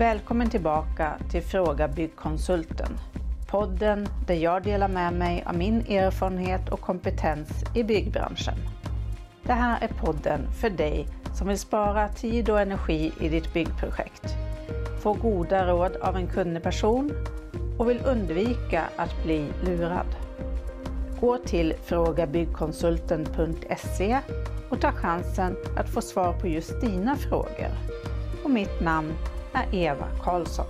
Välkommen tillbaka till Fråga Byggkonsulten. Podden där jag delar med mig av min erfarenhet och kompetens i byggbranschen. Det här är podden för dig som vill spara tid och energi i ditt byggprojekt, få goda råd av en kunnig person och vill undvika att bli lurad. Gå till frågabyggkonsulten.se och ta chansen att få svar på just dina frågor. Och mitt namn är Eva Karlsson.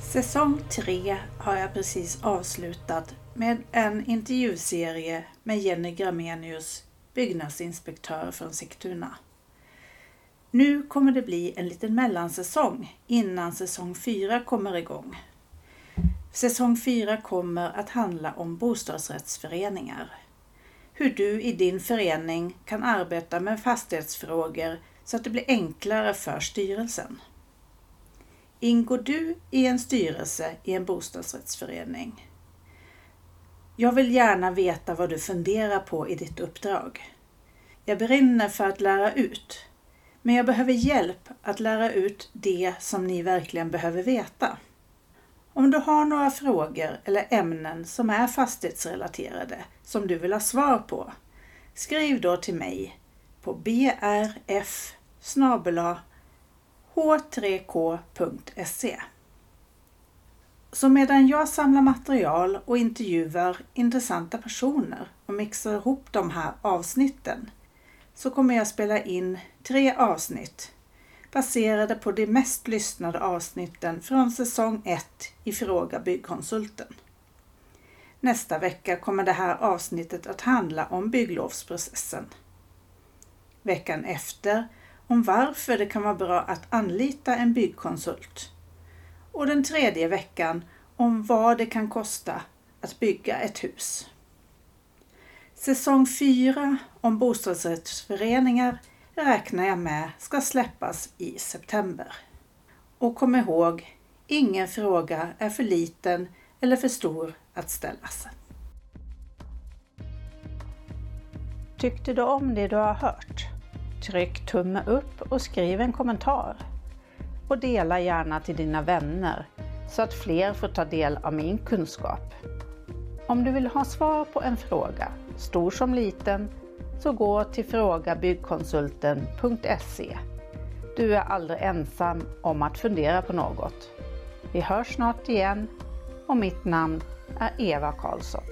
Säsong 3 har jag precis avslutat med en intervjuserie med Jenny Gramenius, byggnadsinspektör från Sigtuna. Nu kommer det bli en liten mellansäsong innan säsong 4 kommer igång. Säsong 4 kommer att handla om bostadsrättsföreningar. Hur du i din förening kan arbeta med fastighetsfrågor så att det blir enklare för styrelsen. Ingår du i en styrelse i en bostadsrättsförening? Jag vill gärna veta vad du funderar på i ditt uppdrag. Jag brinner för att lära ut, men jag behöver hjälp att lära ut det som ni verkligen behöver veta. Om du har några frågor eller ämnen som är fastighetsrelaterade som du vill ha svar på, skriv då till mig på brf h3k.se. Så medan jag samlar material och intervjuar intressanta personer och mixar ihop de här avsnitten så kommer jag spela in tre avsnitt baserade på de mest lyssnade avsnitten från säsong 1 i Fråga Byggkonsulten. Nästa vecka kommer det här avsnittet att handla om bygglovsprocessen. Veckan efter om varför det kan vara bra att anlita en byggkonsult. Och den tredje veckan om vad det kan kosta att bygga ett hus. Säsong 4 om bostadsrättsföreningar räknar jag med ska släppas i september. Och kom ihåg, ingen fråga är för liten eller för stor att ställas. Tyckte du om det du har hört? Tryck tumme upp och skriv en kommentar. Och dela gärna till dina vänner så att fler får ta del av min kunskap. Om du vill ha svar på en fråga, stor som liten, så gå till frågabyggkonsulten.se. Du är aldrig ensam om att fundera på något. Vi hörs snart igen och mitt namn är Eva Karlsson.